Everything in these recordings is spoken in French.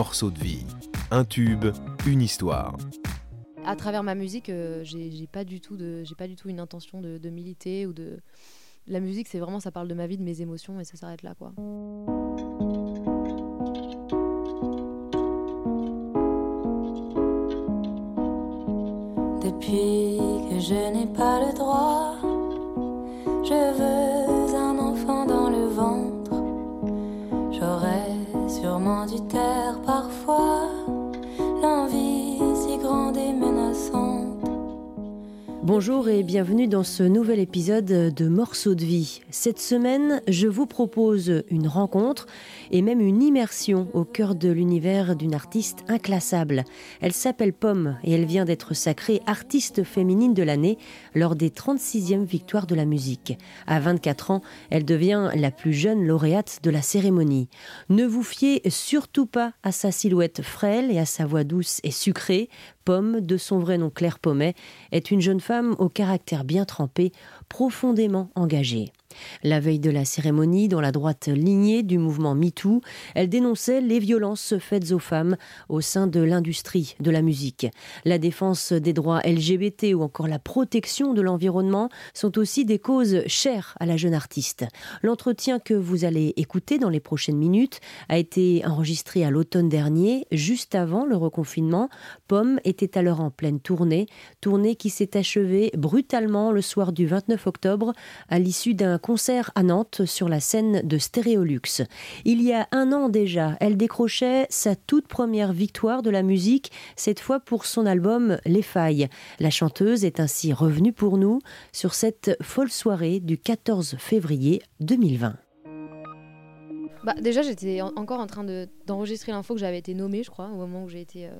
morceau de vie. Un tube, une histoire. À travers ma musique, euh, j'ai pas du tout de, j'ai pas du tout une intention de, de militer ou de. La musique, c'est vraiment, ça parle de ma vie, de mes émotions, et ça s'arrête là, quoi. Depuis que je n'ai pas le droit, Bonjour et bienvenue dans ce nouvel épisode de Morceaux de vie. Cette semaine, je vous propose une rencontre et même une immersion au cœur de l'univers d'une artiste inclassable. Elle s'appelle Pomme et elle vient d'être sacrée artiste féminine de l'année lors des 36e victoires de la musique. À 24 ans, elle devient la plus jeune lauréate de la cérémonie. Ne vous fiez surtout pas à sa silhouette frêle et à sa voix douce et sucrée. Pomme, de son vrai nom Claire Pommet, est une jeune femme au caractère bien trempé, profondément engagée. La veille de la cérémonie, dans la droite lignée du mouvement MeToo, elle dénonçait les violences faites aux femmes au sein de l'industrie de la musique. La défense des droits LGBT ou encore la protection de l'environnement sont aussi des causes chères à la jeune artiste. L'entretien que vous allez écouter dans les prochaines minutes a été enregistré à l'automne dernier, juste avant le reconfinement. Pomme était alors en pleine tournée, tournée qui s'est achevée brutalement le soir du 29 octobre à l'issue d'un concert à Nantes sur la scène de Stéréolux. Il y a un an déjà, elle décrochait sa toute première victoire de la musique, cette fois pour son album Les Failles. La chanteuse est ainsi revenue pour nous sur cette folle soirée du 14 février 2020. Bah, déjà, j'étais en- encore en train de- d'enregistrer l'info que j'avais été nommée, je crois, au moment où j'ai été euh,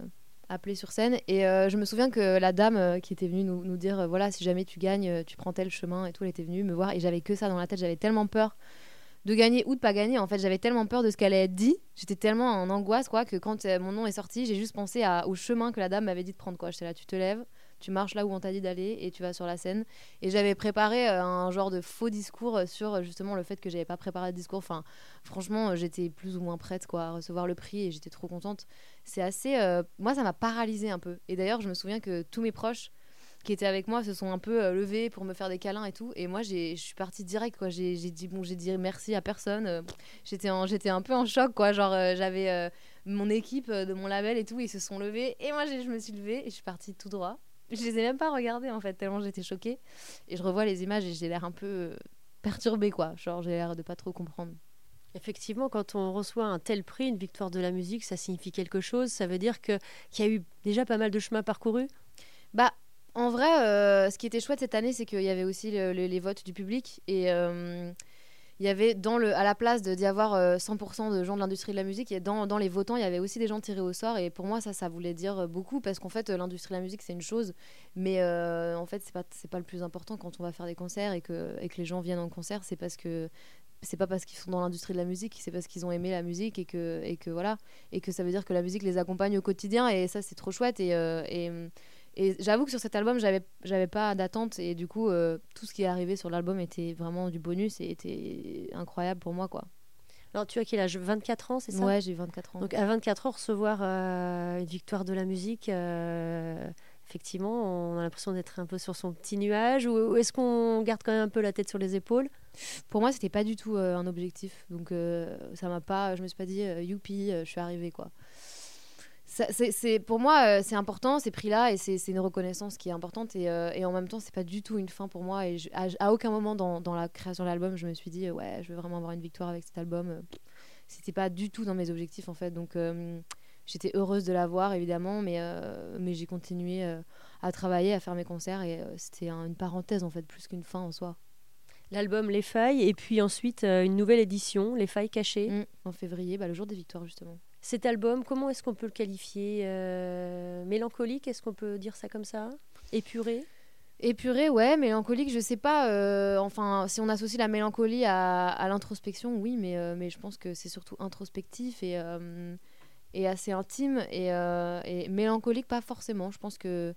appelée sur scène. Et euh, je me souviens que la dame euh, qui était venue nous, dire euh, voilà, si jamais tu gagnes, tu prends tel chemin et tout, elle était venue me voir. Et j'avais que ça dans la tête, j'avais tellement peur de gagner ou de pas gagner. En fait, j'avais tellement peur de ce qu'elle allait être dit. J'étais tellement en angoisse, quoi, que quand mon nom est sorti, j'ai juste pensé au chemin que la dame m'avait dit de prendre, quoi. J'étais là, tu te lèves. Tu marches là où on t'a dit d'aller et tu vas sur la scène. Et j'avais préparé euh, un genre de faux discours euh, sur euh, justement le fait que j'avais pas préparé de discours. Enfin, franchement, j'étais plus ou moins prête quoi, à recevoir le prix et j'étais trop contente. C'est assez. moi, ça m'a paralysée un peu. Et d'ailleurs, je me souviens que tous mes proches qui étaient avec moi se sont un peu levés pour me faire des câlins et tout. Et moi, je suis partie direct. J'ai dit bon, dit merci à personne. J'étais un peu en choc quoi. Genre, j'avais mon équipe de mon label et tout, ils se sont levés. Et moi, je me suis levée et je suis partie tout droit. Je les ai même pas regardés en fait, tellement j'étais choquée. Et je revois les images et j'ai l'air un peu perturbée quoi. Genre, j'ai l'air de pas trop comprendre. Effectivement, quand on reçoit un tel prix, une victoire de la musique, ça signifie quelque chose. Ça veut dire que- qu'il y a eu déjà pas mal de chemin parcouru. Bah, en vrai, euh, ce qui était chouette cette année, c'est qu'il y avait aussi le- le- les votes du public et euh, il y avait à la place d'y avoir euh, 100% de gens de l'industrie de la musique, et dans, dans les votants, il y avait aussi des gens tirés au sort. Et pour moi, ça, ça voulait dire beaucoup parce qu'en fait, euh, l'industrie de la musique, c'est une chose, mais euh, en fait, c'est pas, pas le plus important quand on va faire des concerts et que, les gens viennent en concert. C'est parce que c'est pas parce qu'ils sont dans l'industrie de la musique, c'est parce qu'ils ont aimé la musique et que, voilà, et que ça veut dire que la musique les accompagne au quotidien. Et ça, c'est trop chouette. Et, euh, et, et j'avoue que sur cet album, j'avais, j'avais pas d'attente. Et du coup, euh, tout ce qui est arrivé sur l'album était vraiment du bonus et était incroyable pour moi, quoi. Alors, tu as quel âge? 24 ans, c'est ça? Ouais, j'ai 24 ans. Donc, à 24 ans, recevoir euh, une victoire de la musique, euh, effectivement, on a l'impression d'être un peu sur son petit nuage. Ou, ou est-ce qu'on garde quand même un peu la tête sur les épaules? Pour moi, c'était pas du tout un objectif. Donc, ça m'a pas. Je me suis pas dit, youpi, je suis arrivée, quoi. Ça, c'est, c'est- pour moi, euh, c'est important ces prix-là et c'est, c'est une reconnaissance qui est importante et, euh, et en même temps, c'est pas du tout une fin pour moi. Et je- à, à aucun moment dans, dans la création de l'album, je me suis dit, euh, ouais, je veux vraiment avoir une victoire avec cet album. C'était pas du tout dans mes objectifs en fait. Donc, euh, j'étais heureuse de l'avoir évidemment, mais, euh, mais j'ai continué à travailler, à faire mes concerts et c'était un- une parenthèse en fait, plus qu'une fin en soi. L'album Les Failles, et puis ensuite une nouvelle édition, Les Failles cachées. Mm, en février, bah, le jour des victoires justement. Cet album, comment est-ce qu'on peut le qualifier Euh, Mélancolique, est-ce qu'on peut dire ça comme ça Épuré? Épuré, ouais, mélancolique, je sais pas. euh, enfin, si on associe la mélancolie à, l'introspection, oui, mais, euh, mais je pense que c'est surtout introspectif et, assez intime. Et, mélancolique, pas forcément. Je pense que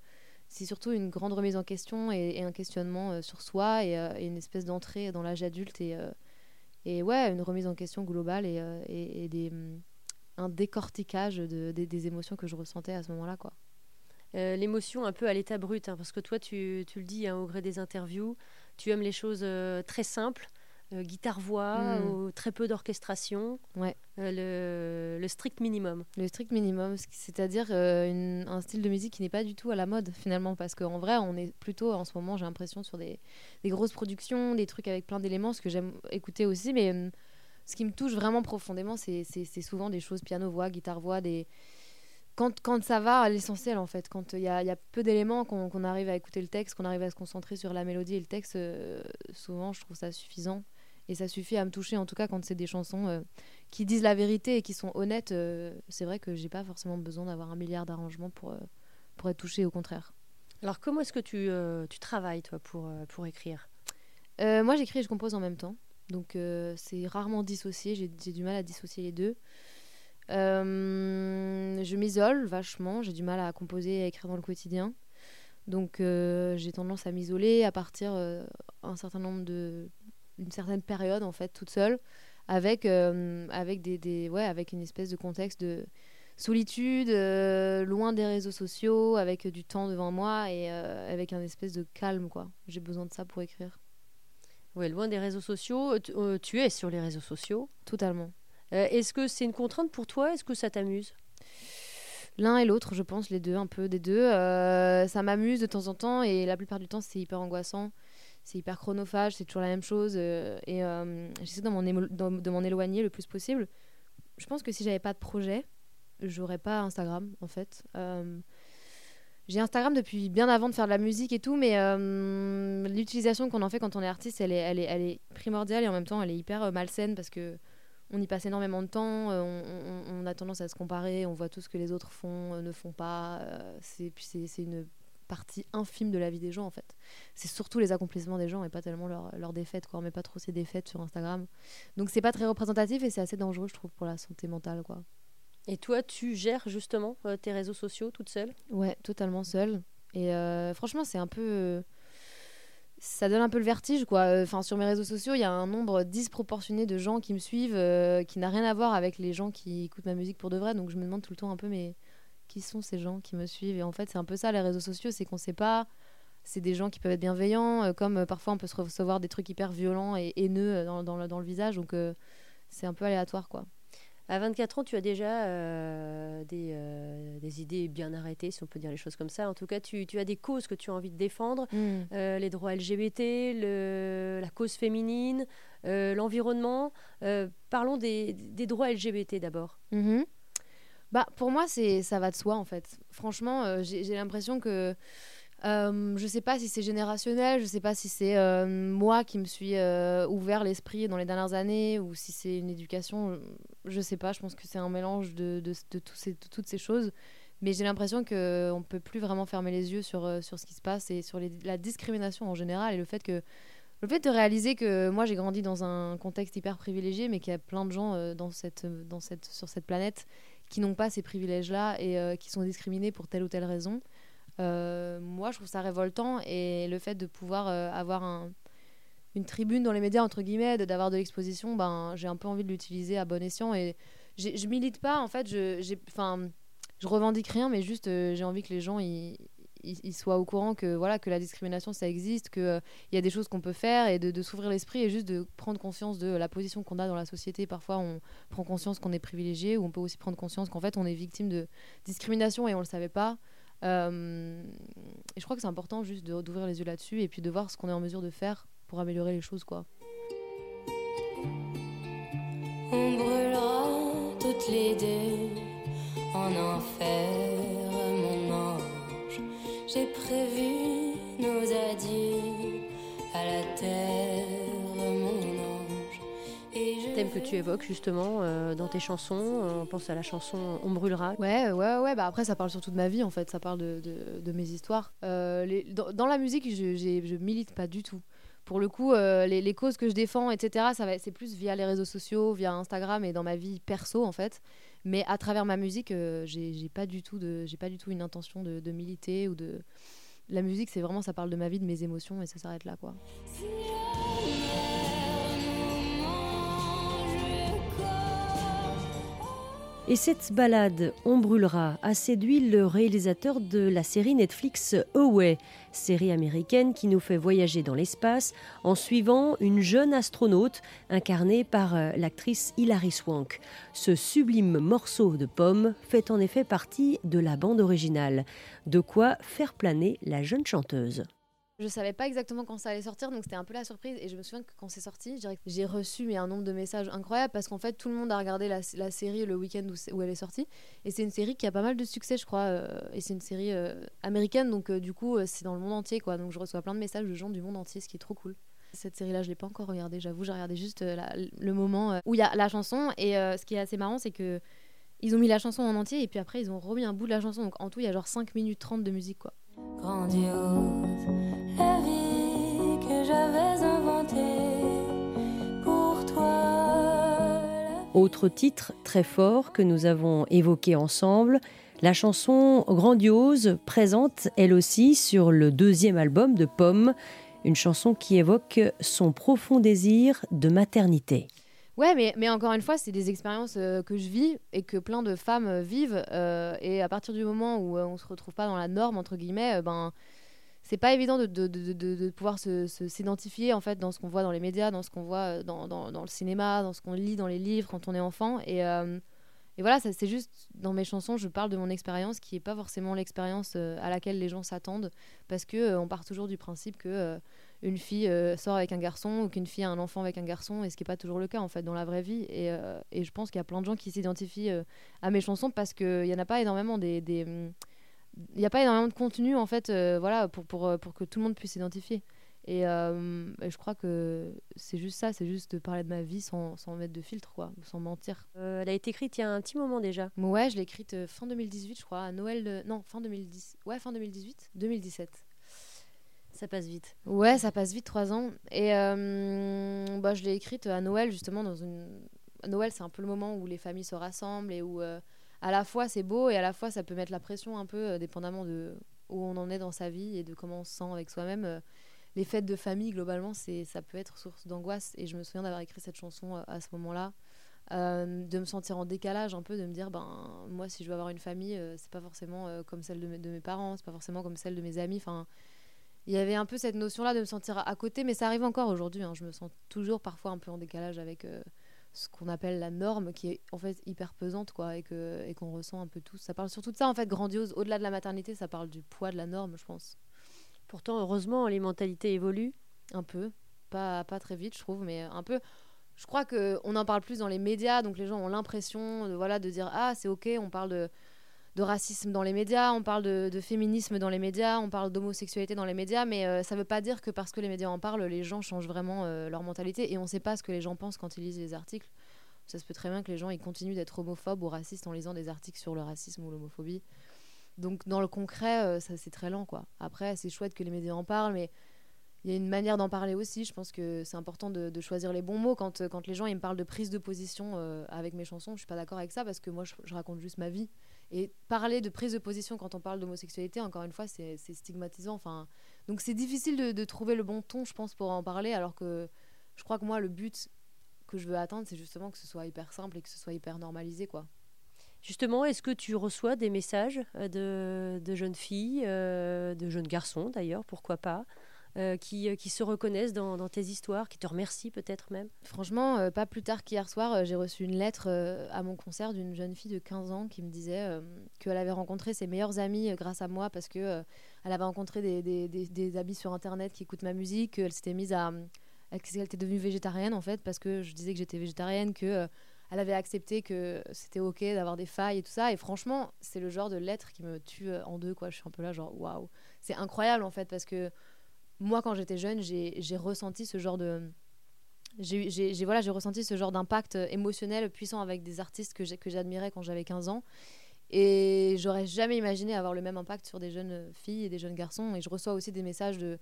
c'est surtout une grande remise en question et, un questionnement sur soi et, une espèce d'entrée dans l'âge adulte. Et, ouais, une remise en question globale et, des, un décortiquage de, des émotions que je ressentais à ce moment-là, quoi. Euh, l'émotion un peu à l'état brut, hein, parce que toi, tu, tu le dis hein, au gré des interviews, tu aimes les choses euh, très simples, euh, guitare-voix, hmm. très peu d'orchestration, ouais. le, le, strict minimum. Le strict minimum, c'est-à-dire un style de musique qui n'est pas du tout à la mode finalement, parce qu'en vrai, on est plutôt en ce moment, j'ai l'impression, sur des, des, grosses productions, des trucs avec plein d'éléments, ce que j'aime écouter aussi, mais hum, ce qui me touche vraiment profondément, c'est souvent des choses piano-voix, guitare-voix, des quand, quand ça va à l'essentiel en fait, quand il y, y, a peu d'éléments, qu'on arrive à écouter le texte, qu'on arrive à se concentrer sur la mélodie et le texte, euh, souvent je trouve ça suffisant. Et ça suffit à me toucher, en tout cas quand c'est des chansons euh, qui disent la vérité et qui sont honnêtes. Euh, c'est vrai que j'ai pas forcément besoin d'avoir un milliard d'arrangements pour, pour être touché, au contraire. Alors comment est-ce que tu, tu, travailles toi pour, pour écrire? Moi j'écris et je compose en même temps. Donc c'est rarement dissocié, j'ai du mal à dissocier les deux. Euh, je m'isole vachement, j'ai du mal à composer et à écrire dans le quotidien. Donc euh, j'ai tendance à m'isoler à partir euh, un certain nombre de une certaine période en fait toute seule avec avec des, des, ouais avec une espèce de contexte de solitude loin des réseaux sociaux avec du temps devant moi et avec un espèce de calme quoi j'ai besoin de ça pour écrire ouais loin des réseaux sociaux tu es sur les réseaux sociaux totalement euh, est-ce que c'est une contrainte pour toi? Est-ce que ça t'amuse? L'un et l'autre, je pense, les deux, un peu des deux. Euh, ça m'amuse de temps en temps et la plupart du temps, c'est hyper angoissant. C'est hyper chronophage, c'est toujours la même chose. Euh, et j'essaie de m'en éloigner le plus possible. Je pense que si j'avais pas de projet, j'aurais pas Instagram, en fait. J'ai Instagram depuis bien avant de faire de la musique et tout, mais l'utilisation qu'on en fait quand on est artiste, elle est, primordiale et en même temps, elle est hyper malsaine parce que on y passe énormément de temps, euh, on, a tendance à se comparer, on voit tout ce que les autres font, euh, ne font pas. Euh, c'est, c'est, une partie infime de la vie des gens en fait. C'est surtout les accomplissements des gens et pas tellement leurs leur défaites. On met pas trop ces défaites sur Instagram. Donc c'est pas très représentatif et c'est assez dangereux je trouve pour la santé mentale. quoi. Et toi, tu gères justement tes réseaux sociaux toute seule? Ouais, totalement seule. Et franchement, c'est un peu ça donne un peu le vertige quoi. Euh, enfin sur mes réseaux sociaux, il y a un nombre disproportionné de gens qui me suivent euh, qui n'a rien à voir avec les gens qui écoutent ma musique pour de vrai. Donc je me demande tout le temps un peu mais qui sont ces gens qui me suivent? Et en fait, c'est un peu ça les réseaux sociaux, c'est qu'on sait pas c'est des gens qui peuvent être bienveillants, euh, comme parfois on peut se recevoir des trucs hyper violents et haineux dans, dans le visage. Donc c'est un peu aléatoire quoi. À 24 ans, tu as déjà euh, euh, des, idées bien arrêtées, si on peut dire les choses comme ça. En tout cas, tu, as des causes que tu as envie de défendre, mm. euh, les droits LGBT, le, la cause féminine, l'environnement. parlons des, droits LGBT d'abord. Mm-hmm. Bah, pour moi, ça va de soi, en fait. Franchement, j'ai l'impression que euh, je sais pas si c'est générationnel, je sais pas si c'est euh, moi qui me suis euh, ouvert l'esprit dans les dernières années ou si c'est une éducation. Je sais pas, je pense que c'est un mélange de, toutes ces choses. Mais j'ai l'impression qu'on ne peut plus vraiment fermer les yeux sur, euh, ce qui se passe et sur la discrimination en général et le fait de réaliser que moi j'ai grandi dans un contexte hyper privilégié, mais qu'il y a plein de gens sur cette planète qui n'ont pas ces privilèges-là et qui sont discriminés pour telle ou telle raison. Euh, moi, je trouve ça révoltant et le fait de pouvoir euh, avoir un, une tribune dans les médias, entre guillemets, d'avoir de, l'exposition, ben, j'ai un peu envie de l'utiliser à bon escient et je milite pas, en fait, je, enfin, je revendique rien, mais juste euh, j'ai envie que les gens ils, soient au courant que voilà que la discrimination ça existe, qu'il il y a des choses qu'on peut faire et de, de s'ouvrir l'esprit et juste de prendre conscience de la position qu'on a dans la société. Parfois, on prend conscience qu'on est privilégié ou on peut aussi prendre conscience qu'en fait on est victime de discrimination et on le savait pas. Euh, et je crois que c'est important juste d'ouvrir les yeux là-dessus et puis de voir ce qu'on est en mesure de faire pour améliorer les choses, quoi. On brûlera toutes les deux en enfer, mon ange. J'ai prévu nos adieux thème que tu évoques justement euh, dans tes chansons. Euh, on pense à la chanson On brûlera. Ouais, ouais, ouais. Bah après, ça parle surtout de ma vie en fait. Ça parle de, de, mes histoires. Euh, les, dans, la musique, je, je milite pas du tout. Pour le coup, les, les, causes que je défends, etc., ça va, c'est plus via les réseaux sociaux, via Instagram et dans ma vie perso en fait. Mais à travers ma musique, j'ai pas du tout de, j'ai pas du tout une intention de, de militer ou de. La musique, c'est vraiment, ça parle de ma vie, de mes émotions et ça s'arrête là, quoi. Et cette balade On brûlera a séduit le réalisateur de la série Netflix Away, série américaine qui nous fait voyager dans l'espace en suivant une jeune astronaute incarnée par euh, l'actrice Hilary Swank. Ce sublime morceau de pomme fait en effet partie de la bande originale, de quoi faire planer la jeune chanteuse. Je savais pas exactement quand ça allait sortir, donc c'était un peu la surprise. Et je me souviens que quand c'est sorti, j'ai reçu mais un nombre de messages incroyables parce qu'en fait tout le monde a regardé la, série le week-end où, elle est sortie. Et c'est une série qui a pas mal de succès, je crois. Euh, et c'est une série euh, américaine, donc euh, du coup c'est dans le monde entier, quoi. Donc je reçois plein de messages de gens du monde entier, ce qui est trop cool. Cette série-là, je l'ai pas encore regardée, j'avoue. J'ai regardé juste le moment où il y a la chanson. Et ce qui est assez marrant, c'est que ils ont mis la chanson en entier et puis après ils ont remis un bout de la chanson. Donc en tout, il y a genre 5 minutes 30 de musique, quoi. Grandiose, j'avais inventée pour toi. Autre titre très fort que nous avons évoqué ensemble, la chanson Grandiose présente elle aussi sur le deuxième album de Pomme, une chanson qui évoque son profond désir de maternité. Ouais, mais, mais encore une fois, c'est des expériences euh, que je vis et que plein de femmes euh, vivent. Euh, et à partir du moment où on se retrouve pas dans la norme, entre guillemets, ben, c'est pas évident de, de, de, de pouvoir s'identifier se, en fait dans ce qu'on voit dans les médias, dans ce qu'on voit dans, dans, dans, le cinéma, dans ce qu'on lit dans les livres quand on est enfant. Et, et voilà, c'est juste dans mes chansons, je parle de mon expérience qui est pas forcément l'expérience à laquelle les gens s'attendent parce que on part toujours du principe que une fille euh, sort avec un garçon ou qu'une fille a un enfant avec un garçon, et ce qui n'est pas toujours le cas en fait dans la vraie vie. Et, euh, et je pense qu'il y a plein de gens qui s'identifient euh, à mes chansons parce qu'il n'y en a pas énormément des il n'y a pas énormément de contenu en fait voilà pour, pour, pour que tout le monde puisse s'identifier et, je crois que c'est juste ça c'est juste de parler de ma vie sans, sans mettre de filtre quoi sans mentir elle a été écrite il y a un petit moment déjà ouais je l'ai écrite fin 2018 je crois à Noël non fin 2010 ouais fin 2018 2017 ça passe vite. Ouais, ça passe vite, trois ans. Et euh, bah, je l'ai écrite à Noël, justement, dans une. Noël, c'est un peu le moment où les familles se rassemblent et où euh, à la fois c'est beau et à la fois ça peut mettre la pression un peu, euh, dépendamment de où on en est dans sa vie et de comment on se sent avec soi-même. les fêtes de famille, globalement, c'est ça peut être source d'angoisse. Et je me souviens d'avoir écrit cette chanson à ce moment-là. de me sentir en décalage un peu, de me dire ben moi si je veux avoir une famille, c'est pas forcément comme celle de, de mes parents, c'est pas forcément comme celle de mes amis. Enfin, il y avait un peu cette notion-là de me sentir à côté, mais ça arrive encore aujourd'hui. Hein. Je me sens toujours parfois un peu en décalage avec euh, ce qu'on appelle la norme, qui est en fait hyper pesante, quoi, et que et qu'on ressent un peu tous. Ça parle surtout de ça, en fait, grandiose. Au-delà de la maternité, ça parle du poids de la norme, je pense. Pourtant, heureusement, les mentalités évoluent. Un peu, pas pas très vite, je trouve, mais un peu. Je crois que on en parle plus dans les médias, donc les gens ont l'impression de voilà de dire ah c'est ok, on parle de de racisme dans les médias, on parle de, féminisme dans les médias, on parle d'homosexualité dans les médias, mais euh, ça ne veut pas dire que parce que les médias en parlent, les gens changent vraiment euh, leur mentalité et on ne sait pas ce que les gens pensent quand ils lisent les articles. Ça se peut très bien que les gens ils continuent d'être homophobes ou racistes en lisant des articles sur le racisme ou l'homophobie. Donc dans le concret, euh, ça c'est très lent quoi. Après, c'est chouette que les médias en parlent, mais il y a une manière d'en parler aussi. Je pense que c'est important de, choisir les bons mots. Quand, quand les gens ils me parlent de prise de position avec mes chansons, je suis pas d'accord avec ça parce que moi je raconte juste ma vie. Et parler de prise de position quand on parle d'homosexualité, encore une fois, c'est stigmatisant. Enfin, donc c'est difficile de, trouver le bon ton, je pense, pour en parler, alors que je crois que moi, le but que je veux atteindre, c'est justement que ce soit hyper simple et que ce soit hyper normalisé, quoi. Justement, est-ce que tu reçois des messages euh, de, jeunes filles, euh, de jeunes garçons d'ailleurs, pourquoi pas, euh, qui, euh, qui, se reconnaissent dans, tes histoires, qui te remercient peut-être même Franchement, euh, pas plus tard qu'hier soir, j'ai reçu une lettre à mon concert d'une jeune fille de 15 ans qui me disait qu'elle avait rencontré ses meilleurs amis grâce à moi parce que elle avait rencontré des, amis sur Internet qui écoutent ma musique, qu'elle s'était mise à... qu'elle était devenue végétarienne en fait parce que je disais que j'étais végétarienne, que elle avait accepté que c'était ok d'avoir des failles et tout ça. Et franchement, c'est le genre de lettre qui me tue en deux, quoi. Je suis un peu là, genre, waouh. C'est incroyable, en fait, parce que moi, quand j'étais jeune, j'ai ressenti ce genre de. J'ai voilà, ressenti ce genre d'impact émotionnel puissant avec des artistes que j'admirais quand j'avais 15 ans. Et j'aurais jamais imaginé avoir le même impact sur des jeunes filles et des jeunes garçons. Et je reçois aussi des messages de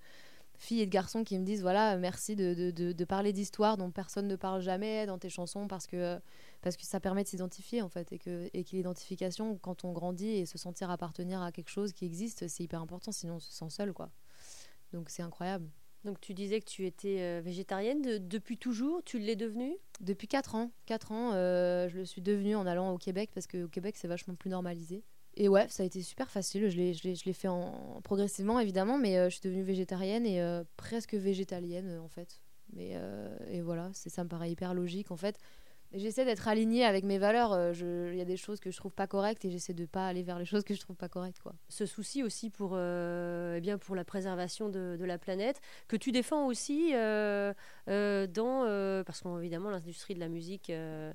filles et de garçons qui me disent voilà, merci de, de, de, parler d'histoires dont personne ne parle jamais dans tes chansons parce que, parce que ça permet de s'identifier en fait. Et que, et que l'identification, quand on grandit et se sentir appartenir à quelque chose qui existe, c'est hyper important, sinon on se sent seul quoi. Donc c'est incroyable. Donc tu disais que tu étais végétarienne depuis toujours, tu l'es devenue? Depuis 4 ans. 4 ans, je le suis devenue en allant au Québec parce qu'au Québec c'est vachement plus normalisé. Et ouais, ça a été super facile. Je l'ai fait en, progressivement, évidemment, mais euh, je suis devenue végétarienne et euh, presque végétalienne, euh, en fait. Mais, et voilà, ça me paraît hyper logique, en fait. J'essaie d'être alignée avec mes valeurs. Il y a des choses que je trouve pas correctes et j'essaie de pas aller vers les choses que je trouve pas correctes. Quoi. Ce souci aussi pour, eh bien pour la préservation de, la planète, que tu défends aussi dans. parce qu'évidemment, l'industrie de la musique euh,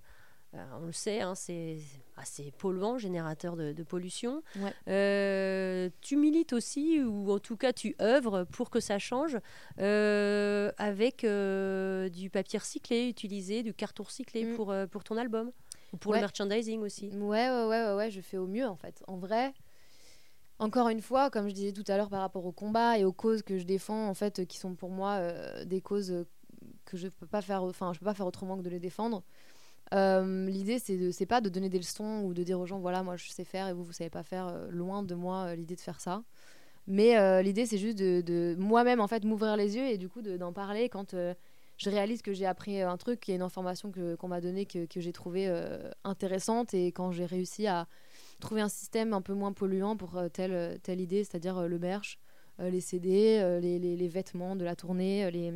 on le sait, hein, c'est assez polluant, générateur de, pollution. Euh, tu milites aussi, ou en tout cas tu œuvres pour que ça change, euh, avec du papier recyclé utilisé, du carton recyclé mm. pour, pour ton album, ou pour le merchandising aussi. Ouais, ouais, ouais, ouais, je fais au mieux en fait. En vrai, encore une fois, comme je disais tout à l'heure par rapport au combat et aux causes que je défends, en fait, qui sont pour moi des causes que je peux pas faire, enfin, je peux pas faire autrement que de les défendre. Euh, l'idée, c'est de, c'est pas de donner des leçons ou de dire aux gens, voilà, moi je sais faire et vous, vous savez pas faire. Euh, loin de moi euh, l'idée de faire ça. Mais l'idée, c'est juste de, de moi-même, en fait, m'ouvrir les yeux et du coup d'en parler quand je réalise que j'ai appris un truc, qu'il y a une information que, qu'on m'a donnée que, que j'ai trouvée intéressante et quand j'ai réussi à trouver un système un peu moins polluant pour telle, telle idée, c'est-à-dire le merch, les CD, les, les, les, vêtements de la tournée, les...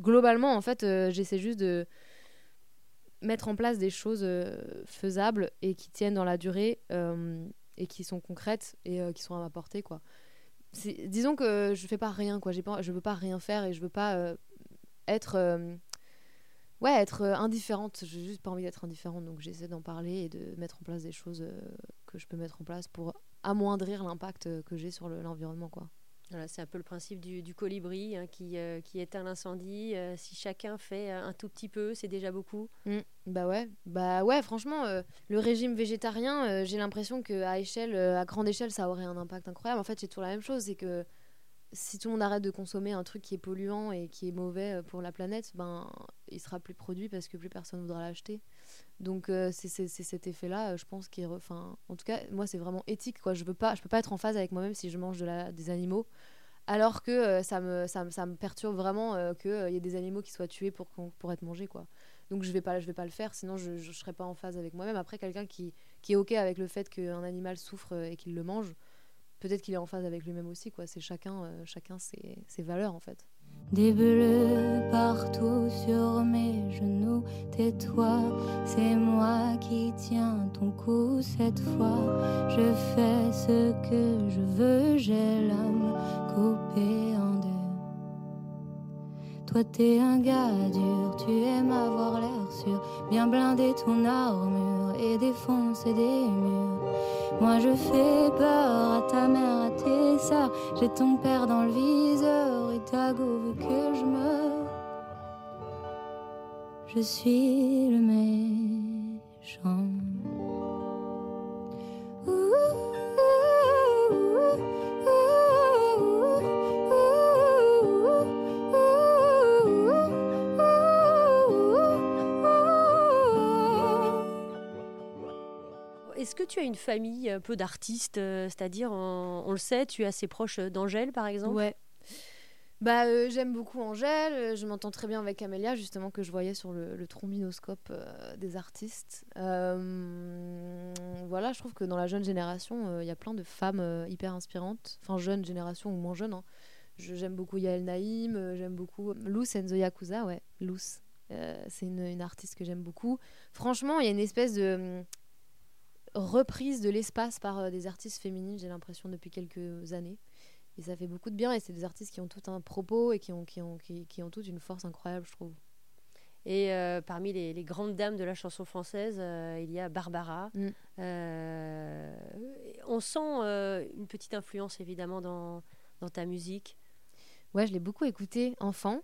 globalement, en fait, j'essaie juste de mettre en place des choses euh, faisables et qui tiennent dans la durée euh, et qui sont concrètes et euh, qui sont à ma portée quoi. Disons que je fais pas rien quoi, pas, je veux pas rien faire et je veux pas être ouais être indifférente. J'ai juste pas envie d'être indifférente donc j'essaie d'en parler et de mettre en place des choses que je peux mettre en place pour amoindrir l'impact que j'ai sur l'environnement quoi. C'est un peu le principe du, colibri hein, qui, euh, qui, éteint l'incendie. Euh, si chacun fait un tout petit peu, c'est déjà beaucoup. Mmh. bah ouais, bah ouais. Franchement, euh, le régime végétarien, j'ai l'impression que à échelle, à grande échelle, ça aurait un impact incroyable. En fait, c'est toujours la même chose, c'est que si tout le monde arrête de consommer un truc qui est polluant et qui est mauvais pour la planète, ben il sera plus produit parce que plus personne voudra l'acheter. Donc c'est cet effet-là, je pense, qui enfin, en tout cas, moi c'est vraiment éthique quoi. Je veux pas, peux pas être en phase avec moi-même si je mange de la, des animaux, alors que ça, me, perturbe vraiment qu'il y ait des animaux qui soient tués pour, être mangés quoi. Donc je vais vais pas le faire, sinon je, je, serais pas en phase avec moi-même. Après quelqu'un qui, qui est ok avec le fait qu'un animal souffre et qu'il le mange, peut-être qu'il est en phase avec lui-même aussi quoi. C'est chacun, chacun ses, ses valeurs en fait. Des bleus partout sur mes genoux, tais-toi, c'est moi qui tiens ton cou cette fois. Je fais ce que je veux, j'ai l'âme T'es un gars dur, tu aimes avoir l'air sûr, bien blinder ton armure et défoncer des murs. Moi je fais peur à ta mère, à tes sœurs. J'ai ton père dans le viseur et ta veut que je meure. Je suis le méchant. Est-ce que tu as une famille un peu d'artistes euh, C'est-à-dire, on, le sait, tu es assez proche d'Angèle, par exemple? Ouais. Bah, euh, j'aime beaucoup Angèle. Euh, je m'entends très bien avec Amélia, justement, que je voyais sur le, trombinoscope des artistes. voilà, je trouve que dans la jeune génération, il y a plein de femmes hyper inspirantes. Enfin, jeune génération ou moins jeune. Hein. J'aime beaucoup Yael Naïm, j'aime beaucoup Luce Enzo Yakuza, ouais, Luce. c'est une, une, artiste que j'aime beaucoup. Franchement, il y a une espèce de reprise de l'espace par euh, des artistes féminines, j'ai l'impression, depuis quelques années. Et ça fait beaucoup de bien. Et c'est des artistes qui ont tout un propos et qui ont, qui ont, qui, ont toute une force incroyable, je trouve. Et euh, parmi les, grandes dames de la chanson française, euh, il y a Barbara. Mm. on sent une petite influence, évidemment, dans, dans ta musique. Ouais, je l'ai beaucoup écoutée enfant.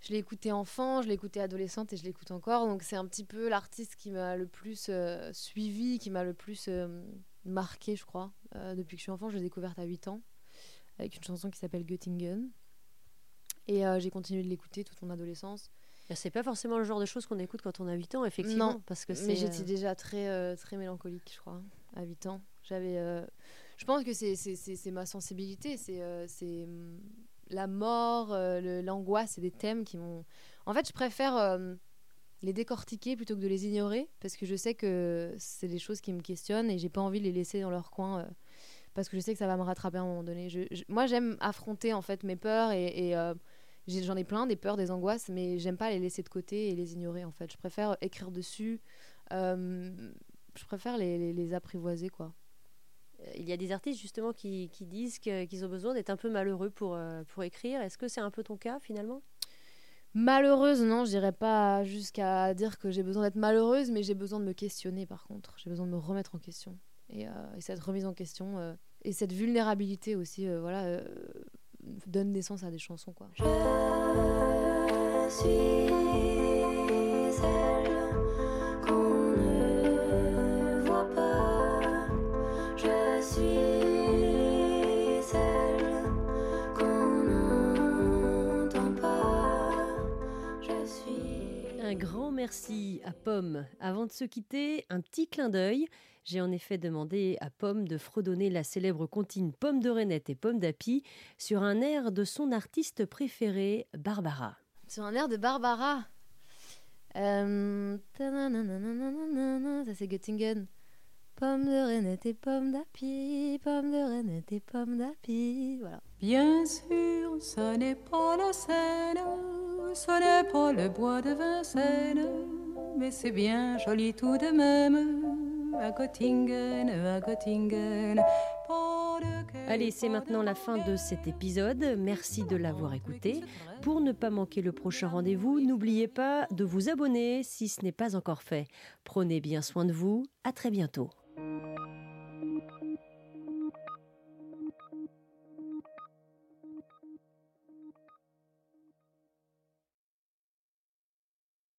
Je l'ai écouté enfant, je l'ai écouté adolescente et je l'écoute encore. Donc c'est un petit peu l'artiste qui m'a le plus euh, suivi, qui m'a le plus euh, marqué, je crois. Euh, depuis que je suis enfant, je l'ai découverte à 8 ans avec une chanson qui s'appelle Göttingen. Et j'ai continué de l'écouter toute mon adolescence. C'est pas forcément le genre de choses qu'on écoute quand on a 8 ans, effectivement. Non, parce que mais j'étais déjà très, très mélancolique, je crois, à 8 ans. J'avais, je pense que c'est ma sensibilité, c'est la mort, euh, l'angoisse, c'est des thèmes qui m'ont. En fait, je préfère euh, les décortiquer plutôt que de les ignorer parce que je sais que c'est des choses qui me questionnent et j'ai pas envie de les laisser dans leur coin parce que je sais que ça va me rattraper à un moment donné. moi, j'aime affronter en fait mes peurs et, j'en ai, plein des peurs, des angoisses, mais j'aime pas les laisser de côté et les ignorer en fait. Je préfère écrire dessus. je préfère les, les apprivoiser quoi il y a des artistes justement qui, disent qu'ils ont besoin d'être un peu malheureux pour, euh, pour écrire. Est-ce que c'est un peu ton cas finalement? Malheureuse, non, je dirais pas jusqu'à dire que j'ai besoin d'être malheureuse, mais j'ai besoin de me questionner par contre. J'ai besoin de me remettre en question. Et, euh, cette remise en question euh, et cette vulnérabilité aussi, voilà, donne naissance à des chansons quoi. Je suis merci à Pomme. Avant de se quitter, un petit clin d'œil. J'ai en effet demandé à Pomme de fredonner la célèbre comptine Pomme de Renette et Pomme d'Api sur un air de son artiste préféré, Barbara. Sur un air de Barbara euh, Ça c'est Göttingen. Pomme de Renette et pomme d'api, pomme de Renette et pomme d'api. Voilà. Bien sûr, ce n'est pas la Seine, ce n'est pas le bois de Vincennes, mais c'est bien joli tout de même. À Göttingen, à Göttingen. Allez, c'est maintenant la fin de cet épisode. Merci de l'avoir écouté. Pour ne pas manquer le prochain rendez-vous, n'oubliez pas de vous abonner si ce n'est pas encore fait. Prenez bien soin de vous. À très bientôt.